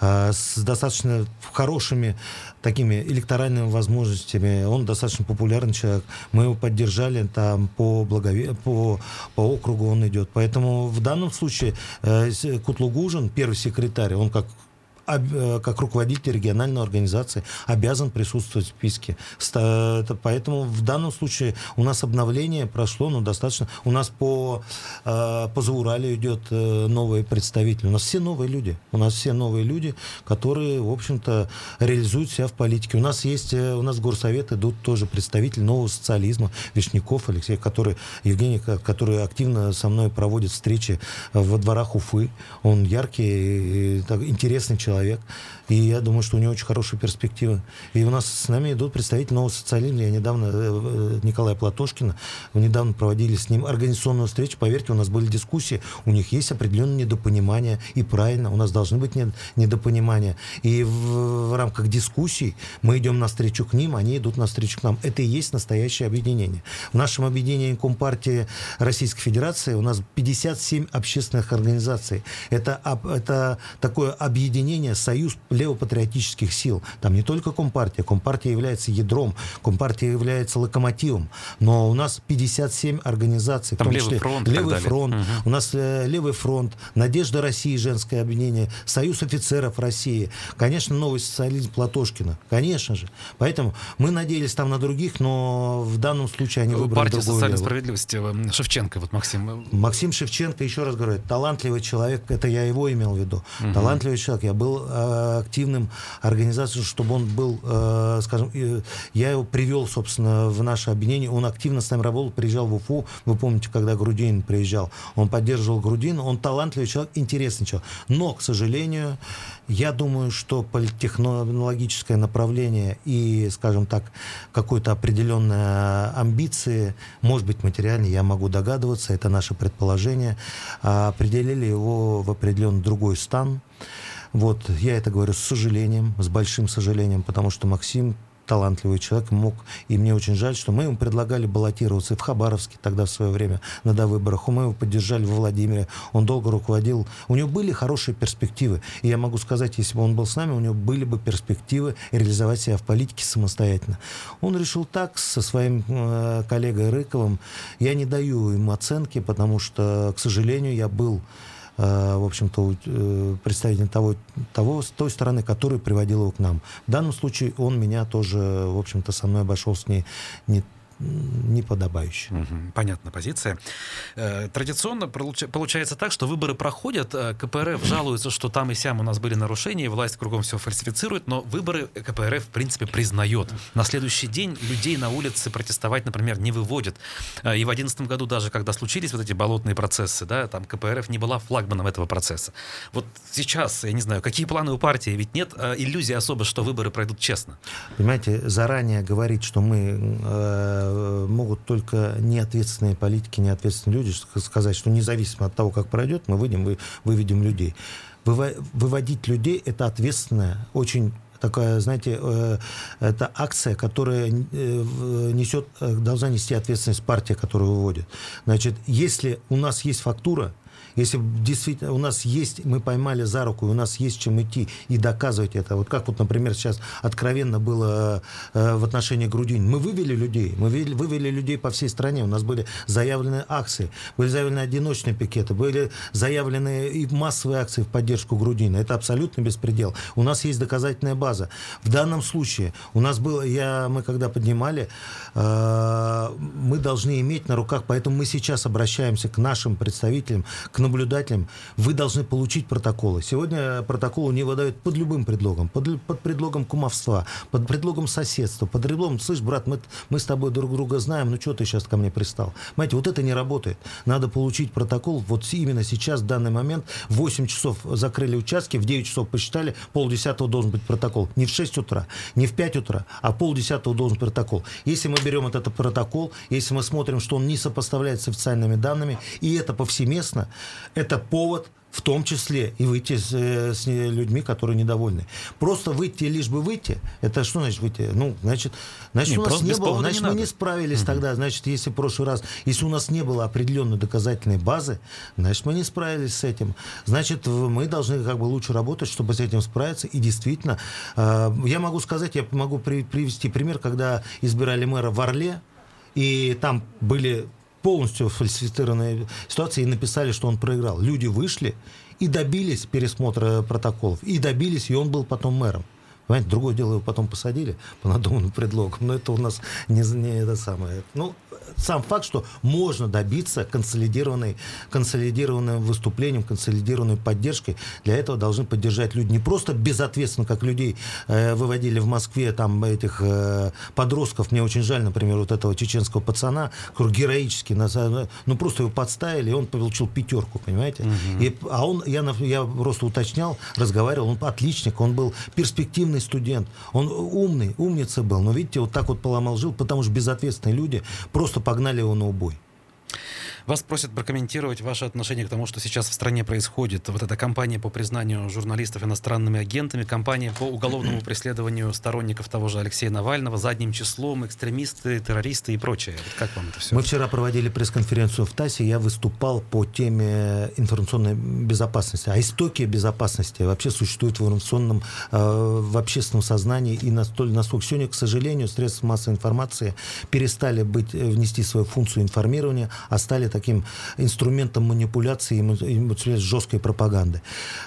[SPEAKER 4] э, с достаточно хорошими такими электоральными возможностями. Он достаточно популярный человек. Мы его поддержали там по, благове... по, по округу он идет. Поэтому в данном случае э, Кутлугужин, первый секретарь, он как Э, как руководитель региональной организации обязан присутствовать в списке. Поэтому в данном случае у нас обновление прошло, ну, достаточно. У нас по, э, по Заурале идет э, новый представитель. У нас все новые люди. У нас все новые люди, которые, в общем-то, реализуют себя в политике. У нас есть, у нас в горсовет идут тоже представители нового социализма, Вишняков Алексей, который, Евгений, который активно со мной проводит встречи во дворах Уфы. Он яркий, интересный человек человек. И я думаю, что у него очень хорошие перспективы. И у нас с нами идут представители нового социализма. Я недавно, э, э, Николая Платошкина, недавно проводили с ним организационную встречу. Поверьте, у нас были дискуссии, у них есть определенные недопонимания. И правильно, у нас должны быть недопонимания. И в, в рамках дискуссий мы идем навстречу к ним, они идут навстречу к нам. Это и есть настоящее объединение. В нашем объединении Компартии Российской Федерации у нас 57 общественных организаций. Это, это такое объединение, союз левопатриотических сил. Там не только Компартия. Компартия является ядром, Компартия является локомотивом. Но у нас 57 организаций.
[SPEAKER 3] Там в том Левый числе, фронт.
[SPEAKER 4] Левый фронт. Угу. У нас э, Левый фронт, Надежда России, женское объединение, Союз офицеров России. Конечно, новый социализм Платошкина. Конечно же. Поэтому мы надеялись там на других, но в данном случае они выбрали
[SPEAKER 3] Партия социальной левую. справедливости э, Шевченко, вот Максим.
[SPEAKER 4] Максим Шевченко, еще раз говорю, талантливый человек, это я его имел в виду. Угу. Талантливый человек. Я был э, активным организацией, чтобы он был, э, скажем, э, я его привел, собственно, в наше объединение. Он активно с нами работал, приезжал в Уфу. Вы помните, когда Грудин приезжал, он поддерживал Грудин. Он талантливый человек, интересный человек. Но, к сожалению, я думаю, что политтехнологическое направление и, скажем так, какой-то определенные амбиции, может быть, материальные, я могу догадываться, это наше предположение, определили его в определенный другой стан. Вот, я это говорю с сожалением, с большим сожалением, потому что Максим талантливый человек мог, и мне очень жаль, что мы ему предлагали баллотироваться в Хабаровске тогда в свое время на довыборах, мы его поддержали во Владимире, он долго руководил, у него были хорошие перспективы, и я могу сказать, если бы он был с нами, у него были бы перспективы реализовать себя в политике самостоятельно. Он решил так со своим э, коллегой Рыковым, я не даю ему оценки, потому что, к сожалению, я был в общем-то, э, представителем того, того, с той стороны, который приводил его к нам. В данном случае он меня тоже, в общем-то, со мной обошел с ней не неподобающе.
[SPEAKER 3] Угу, понятная позиция. Э, традиционно получается так, что выборы проходят, э, КПРФ жалуется, что там и сям у нас были нарушения, власть кругом все фальсифицирует, но выборы КПРФ, в принципе, признает. На следующий день людей на улице протестовать, например, не выводят. Э, и в 2011 году даже, когда случились вот эти болотные процессы, да, там КПРФ не была флагманом этого процесса. Вот сейчас, я не знаю, какие планы у партии? Ведь нет иллюзии особо, что выборы пройдут честно.
[SPEAKER 4] Понимаете, заранее говорить, что мы Э, могут только неответственные политики, неответственные люди сказать, что независимо от того, как пройдет, мы выйдем, вы, выведем людей. Выводить людей – это ответственная, очень такая, знаете, э, это акция, которая э, несет, должна нести ответственность партия, которая выводит. Значит, если у нас есть фактура, если действительно у нас есть, мы поймали за руку, и у нас есть чем идти и доказывать это. Вот как вот, например, сейчас откровенно было э, в отношении Грудини. Мы вывели людей, мы вывели, вывели людей по всей стране. У нас были заявлены акции, были заявлены одиночные пикеты, были заявлены и массовые акции в поддержку Грудина. Это абсолютно беспредел. У нас есть доказательная база. В данном случае у нас было, я, мы когда поднимали, э, мы должны иметь на руках, поэтому мы сейчас обращаемся к нашим представителям, к наблюдателям, вы должны получить протоколы. Сегодня протоколы не выдают под любым предлогом. Под, под предлогом кумовства, под предлогом соседства, под предлогом, слышь, брат, мы, мы с тобой друг друга знаем, ну что ты сейчас ко мне пристал? Понимаете, вот это не работает. Надо получить протокол вот именно сейчас, в данный момент. В 8 часов закрыли участки, в 9 часов посчитали, полдесятого должен быть протокол. Не в 6 утра, не в 5 утра, а полдесятого должен быть протокол. Если мы берем этот протокол, если мы смотрим, что он не сопоставляется с официальными данными, и это повсеместно, это повод в том числе и выйти с, э, с людьми, которые недовольны. Просто выйти, лишь бы выйти, это что значит выйти? Ну, значит, значит
[SPEAKER 3] не,
[SPEAKER 4] у нас не было, значит,
[SPEAKER 3] не
[SPEAKER 4] мы не справились угу. тогда, значит, если в прошлый раз, если у нас не было определенной доказательной базы, значит, мы не справились с этим. Значит, мы должны как бы лучше работать, чтобы с этим справиться. И действительно, э, я могу сказать, я могу при, привести пример, когда избирали мэра в Орле, и там были полностью фальсифицированная ситуация и написали, что он проиграл. Люди вышли и добились пересмотра протоколов, и добились, и он был потом мэром. Понимаете, другое дело, его потом посадили по надуманным предлогам, но это у нас не, не это самое. Ну, сам факт, что можно добиться консолидированной, консолидированным выступлением, консолидированной поддержкой, для этого должны поддержать люди. Не просто безответственно, как людей э, выводили в Москве, там, этих э, подростков. Мне очень жаль, например, вот этого чеченского пацана, который героически, ну, просто его подставили, и он получил пятерку, понимаете? Угу. И, а он, я, я просто уточнял, разговаривал, он отличник, он был перспективный студент, он умный, умница был, но, видите, вот так вот поломал жил, потому что безответственные люди просто погнали его на убой.
[SPEAKER 3] Вас просят прокомментировать ваше отношение к тому, что сейчас в стране происходит. Вот эта кампания по признанию журналистов иностранными агентами, кампания по уголовному преследованию сторонников того же Алексея Навального задним числом, экстремисты, террористы и прочее. Вот как вам это все?
[SPEAKER 4] Мы вчера проводили пресс-конференцию в ТАССе, я выступал по теме информационной безопасности. А истоки безопасности вообще существуют в информационном, э, в общественном сознании и настолько, насколько сегодня, к сожалению, средства массовой информации перестали быть, э, внести свою функцию информирования, а стали таким инструментом манипуляции и жесткой пропаганды.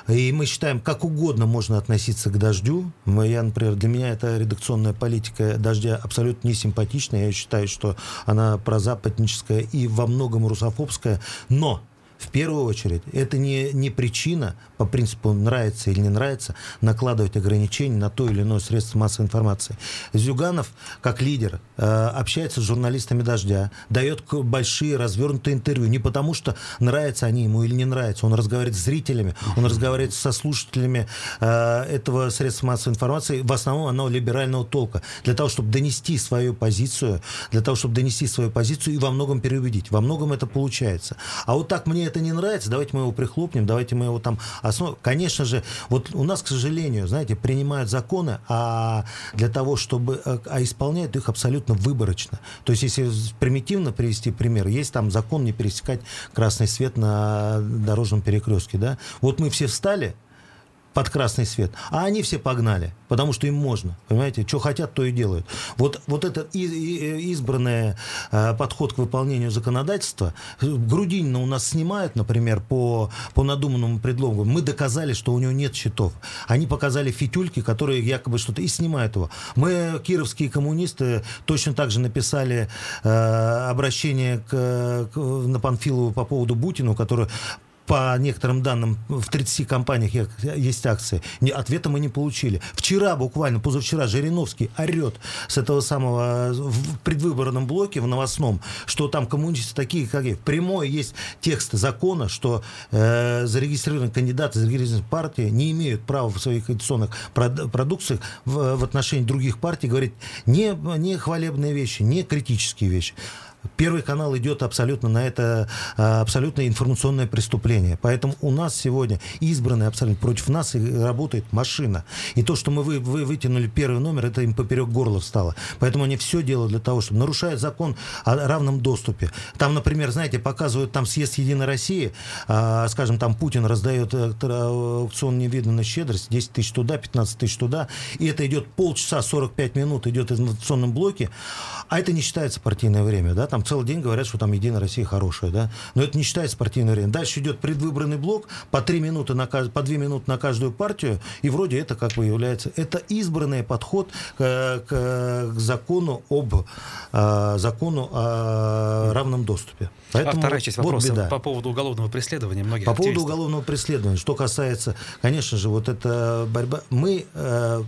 [SPEAKER 4] И мы считаем, как угодно можно относиться к дождю. Я, например, для меня эта редакционная политика дождя абсолютно не симпатичная. Я считаю, что она прозападническая и во многом русофобская. Но в первую очередь, это не, не причина по принципу нравится или не нравится накладывать ограничения на то или иное средство массовой информации. Зюганов, как лидер, э, общается с журналистами «Дождя», дает большие развернутые интервью. Не потому, что нравятся они ему или не нравятся. Он разговаривает с зрителями, он разговаривает со слушателями э, этого средства массовой информации. В основном оно либерального толка. Для того, чтобы донести свою позицию, для того, чтобы донести свою позицию и во многом переубедить. Во многом это получается. А вот так мне это не нравится, давайте мы его прихлопнем, давайте мы его там основ... Конечно же, вот у нас, к сожалению, знаете, принимают законы, а для того, чтобы... Э, а исполняют их абсолютно выборочно. То есть, если примитивно привести пример, есть там закон не пересекать красный свет на дорожном перекрестке, да? Вот мы все встали, под красный свет. А они все погнали, потому что им можно. Понимаете, что хотят, то и делают. Вот, вот этот избранный э, подход к выполнению законодательства, Грудинина у нас снимают, например, по, по надуманному предлогу. Мы доказали, что у него нет счетов. Они показали фитюльки, которые якобы что-то, и снимают его. Мы, кировские коммунисты, точно так же написали э, обращение к, к, на Панфилову по поводу Бутину, который по некоторым данным, в 30 компаниях есть акции. Ответа мы не получили. Вчера, буквально, позавчера, Жириновский орет с этого самого в предвыборном блоке, в новостном, что там коммунисты такие, как и прямой есть текст закона, что э, зарегистрированные кандидаты, зарегистрированные партии не имеют права в своих конституционных продукциях в, в отношении других партий говорить не, не хвалебные вещи, не критические вещи. Первый канал идет абсолютно на это а, абсолютно информационное преступление. Поэтому у нас сегодня избранный абсолютно против нас и работает машина. И то, что мы вы, вы вытянули первый номер, это им поперек горла встало. Поэтому они все делают для того, чтобы нарушают закон о равном доступе. Там, например, знаете, показывают там съезд Единой России, а, скажем, там Путин раздает э, аукцион невиданной щедрости, 10 тысяч туда, 15 тысяч туда, и это идет полчаса, 45 минут идет в информационном блоке, а это не считается партийное время, да, там целый день говорят, что там Единая Россия хорошая, да, но это не считается партийное время. Дальше идет предвыборный блок, по 3 минуты на, по 2 минуты на каждую партию, и вроде это как бы является, это избранный подход к, к, к закону об э, закону о равном доступе.
[SPEAKER 3] Поэтому а вторая часть вопроса беда. по поводу уголовного преследования многих
[SPEAKER 4] По поводу уголовного преследования, что касается, конечно же, вот эта борьба, мы, э,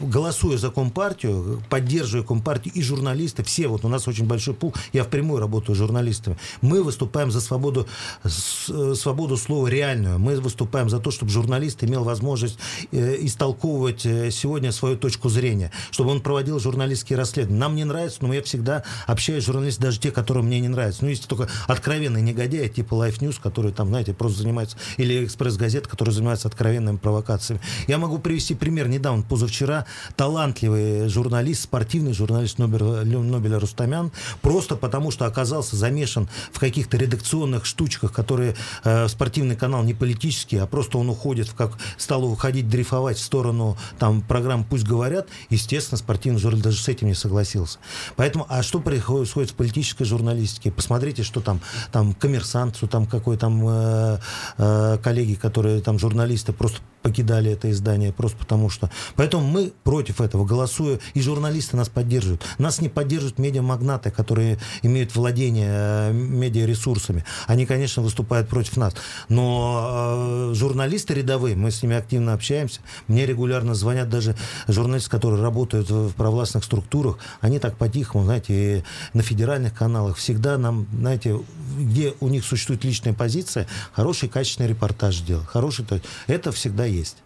[SPEAKER 4] голосуя за Компартию, поддерживая Компартию и журналисты, все, вот у нас очень большой пул. Я впрямую работаю с журналистами. Мы выступаем за свободу, с, свободу слова реальную. Мы выступаем за то, чтобы журналист имел возможность э, истолковывать э, сегодня свою точку зрения, чтобы он проводил журналистские расследования. Нам не нравится, но я всегда общаюсь с журналистами, даже те, которые мне не нравятся. Ну, есть только откровенные негодяи, типа Life News, которые там, знаете, просто занимаются, или Экспресс-газет, которые занимаются откровенными провокациями. Я могу привести пример. Недавно, позавчера, талантливый журналист, спортивный журналист Нобеля, Нобеля Рустамян, просто потому что оказался замешан в каких-то редакционных штучках, которые э, спортивный канал не политический, а просто он уходит, как стал уходить, дрейфовать в сторону там программ «Пусть говорят», естественно, спортивный журналист даже с этим не согласился. Поэтому, а что происходит в политической журналистике? Посмотрите, что там, там коммерсант, что там какой там э, э, коллеги, которые там журналисты просто покидали это издание просто потому что. Поэтому мы против этого голосуя, и журналисты нас поддерживают. Нас не поддерживают медиамагнаты, которые имеют владение э, медиаресурсами. Они, конечно, выступают против нас. Но э, журналисты рядовые, мы с ними активно общаемся. Мне регулярно звонят даже журналисты, которые работают в провластных структурах. Они так по-тихому, знаете, на федеральных каналах всегда нам, знаете, где у них существует личная позиция, хороший качественный репортаж делать. Хороший, это всегда есть.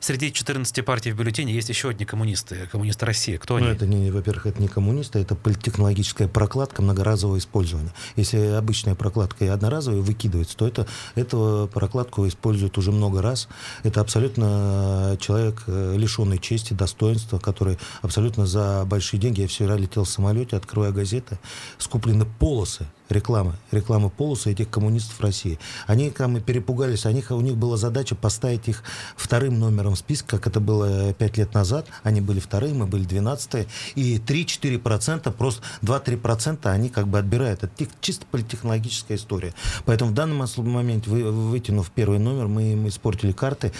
[SPEAKER 3] Среди 14 партий в бюллетене есть еще одни коммунисты, коммунисты России. Кто
[SPEAKER 4] ну,
[SPEAKER 3] они?
[SPEAKER 4] это не, во-первых, это не коммунисты, это политтехнологическая прокладка многоразового использования. Если обычная прокладка и одноразовая выкидывается, то это, эту прокладку используют уже много раз. Это абсолютно человек, э, лишенный чести, достоинства, который абсолютно за большие деньги. Я вчера летел в самолете, открывая газеты, скуплены полосы рекламы, рекламы полоса этих коммунистов России. Они там перепугались, они, у них была задача поставить их вторым номером в списке, как это было пять лет назад. Они были вторые, мы были двенадцатые. И 3-4%, просто 2-3% они как бы отбирают. Это чисто политтехнологическая история. Поэтому в данном моменте, вытянув первый номер, мы им испортили карты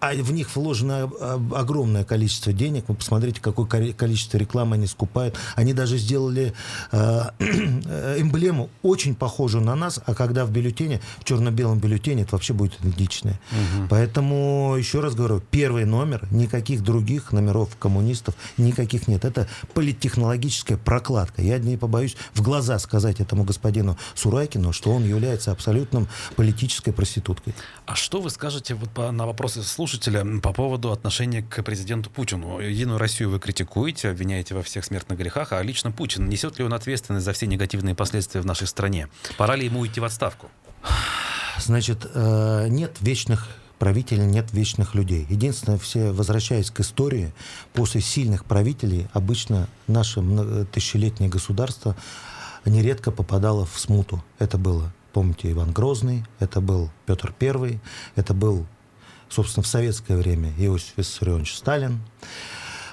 [SPEAKER 4] а в них вложено огромное количество денег. Вы посмотрите, какое количество рекламы они скупают. Они даже сделали э, эмблему очень похожую на нас, а когда в бюллетене, в черно-белом бюллетене, это вообще будет идентичное. Угу. Поэтому, еще раз говорю, первый номер, никаких других номеров коммунистов, никаких нет. Это политтехнологическая прокладка. Я не побоюсь в глаза сказать этому господину Сурайкину, что он является абсолютным политической проституткой.
[SPEAKER 3] А что вы скажете вот по, на вопросы слушателей? Слушателя по поводу отношения к президенту Путину. Единую Россию вы критикуете, обвиняете во всех смертных грехах, а лично Путин, несет ли он ответственность за все негативные последствия в нашей стране? Пора ли ему идти в отставку?
[SPEAKER 4] Значит, э, нет вечных правителей, нет вечных людей. Единственное, все, возвращаясь к истории, после сильных правителей обычно наше тысячелетнее государство нередко попадало в смуту. Это было помните, Иван Грозный, это был Петр Первый, это был собственно, в советское время Иосиф Виссарионович Сталин.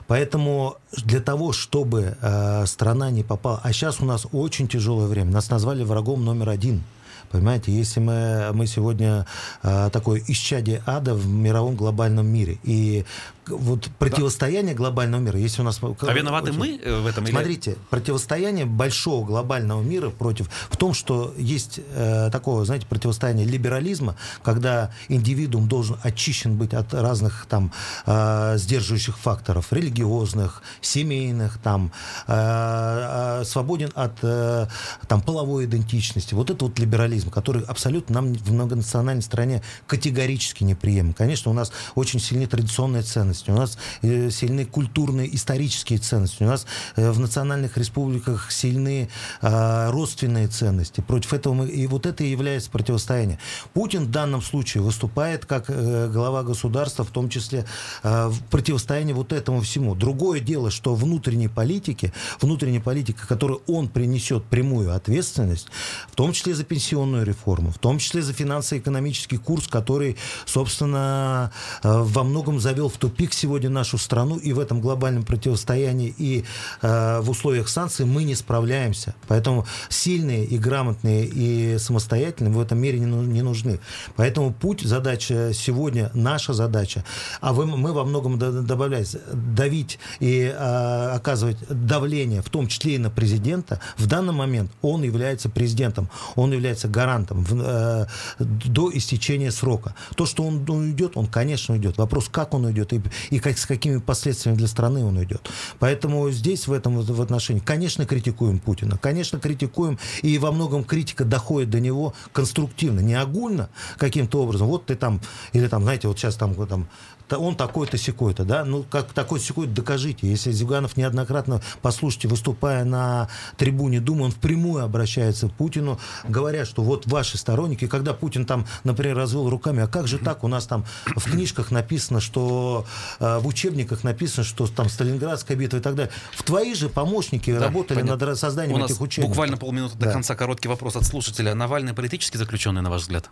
[SPEAKER 4] Поэтому для того, чтобы э, страна не попала... А сейчас у нас очень тяжелое время. Нас назвали врагом номер один. Понимаете, если мы, мы сегодня э, такое исчадие ада в мировом глобальном мире, и вот противостояние да. глобального мира, если у нас...
[SPEAKER 3] А виноваты очень... мы э, в этом?
[SPEAKER 4] Смотрите, или... противостояние большого глобального мира против... В том, что есть э, такое, знаете, противостояние либерализма, когда индивидуум должен очищен быть от разных там э, сдерживающих факторов, религиозных, семейных, там, э, э, свободен от э, там, половой идентичности. Вот это вот либерализм, который абсолютно нам в многонациональной стране категорически неприемлем. Конечно, у нас очень сильны традиционные ценности, ценности, у нас э, сильны культурные, исторические ценности, у нас э, в национальных республиках сильны а, родственные ценности. Против этого мы, и вот это и является противостояние. Путин в данном случае выступает как э, глава государства, в том числе в противостоянии вот этому всему. Другое дело, что внутренней политике, внутренней политика, которую он принесет прямую ответственность, в том числе за пенсионную реформу, в том числе за финансово-экономический курс, который, собственно, во многом завел в тупик тупик сегодня нашу страну, и в этом глобальном противостоянии, и э, в условиях санкций мы не справляемся. Поэтому сильные и грамотные и самостоятельные в этом мире не, не нужны. Поэтому путь, задача сегодня, наша задача, а вы, мы во многом добавляем, давить и э, оказывать давление, в том числе и на президента, в данный момент он является президентом, он является гарантом в, э, до истечения срока. То, что он уйдет, он, конечно, уйдет. Вопрос, как он уйдет и и как, с какими последствиями для страны он идет. Поэтому здесь в этом в отношении, конечно, критикуем Путина, конечно, критикуем, и во многом критика доходит до него конструктивно, не огульно каким-то образом. Вот ты там, или там, знаете, вот сейчас там, там он такой-то, секой-то, да, ну, как такой секой докажите. Если Зюганов неоднократно, послушайте, выступая на трибуне Думы, он впрямую обращается к Путину, говоря, что вот ваши сторонники, когда Путин там, например, развел руками, а как же так, у нас там в книжках написано, что э, в учебниках написано, что там Сталинградская битва и так далее. В твои же помощники да, работали понятно. над созданием
[SPEAKER 3] у нас
[SPEAKER 4] этих учебников.
[SPEAKER 3] буквально полминуты да. до конца короткий вопрос от слушателя. Навальный политически заключенный, на ваш взгляд?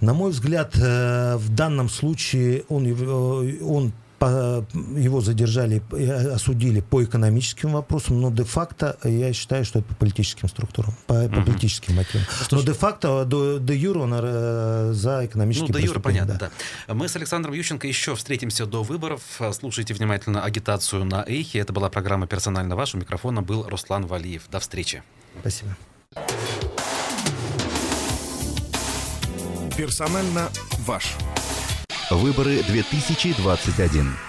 [SPEAKER 4] На мой взгляд, э, в данном случае он, э, он его задержали, осудили по экономическим вопросам, но де-факто я считаю, что это по политическим структурам, по, угу. по политическим мотивам. Ну, но де-факто, до, до юра он э, за экономические
[SPEAKER 3] Ну, до юра понятно, да. да. Мы с Александром Ющенко еще встретимся до выборов. Слушайте внимательно агитацию на Эхе. Это была программа «Персонально ваш». У микрофона был Руслан Валиев. До встречи.
[SPEAKER 4] Спасибо.
[SPEAKER 1] Персонально ваш. Выборы 2021.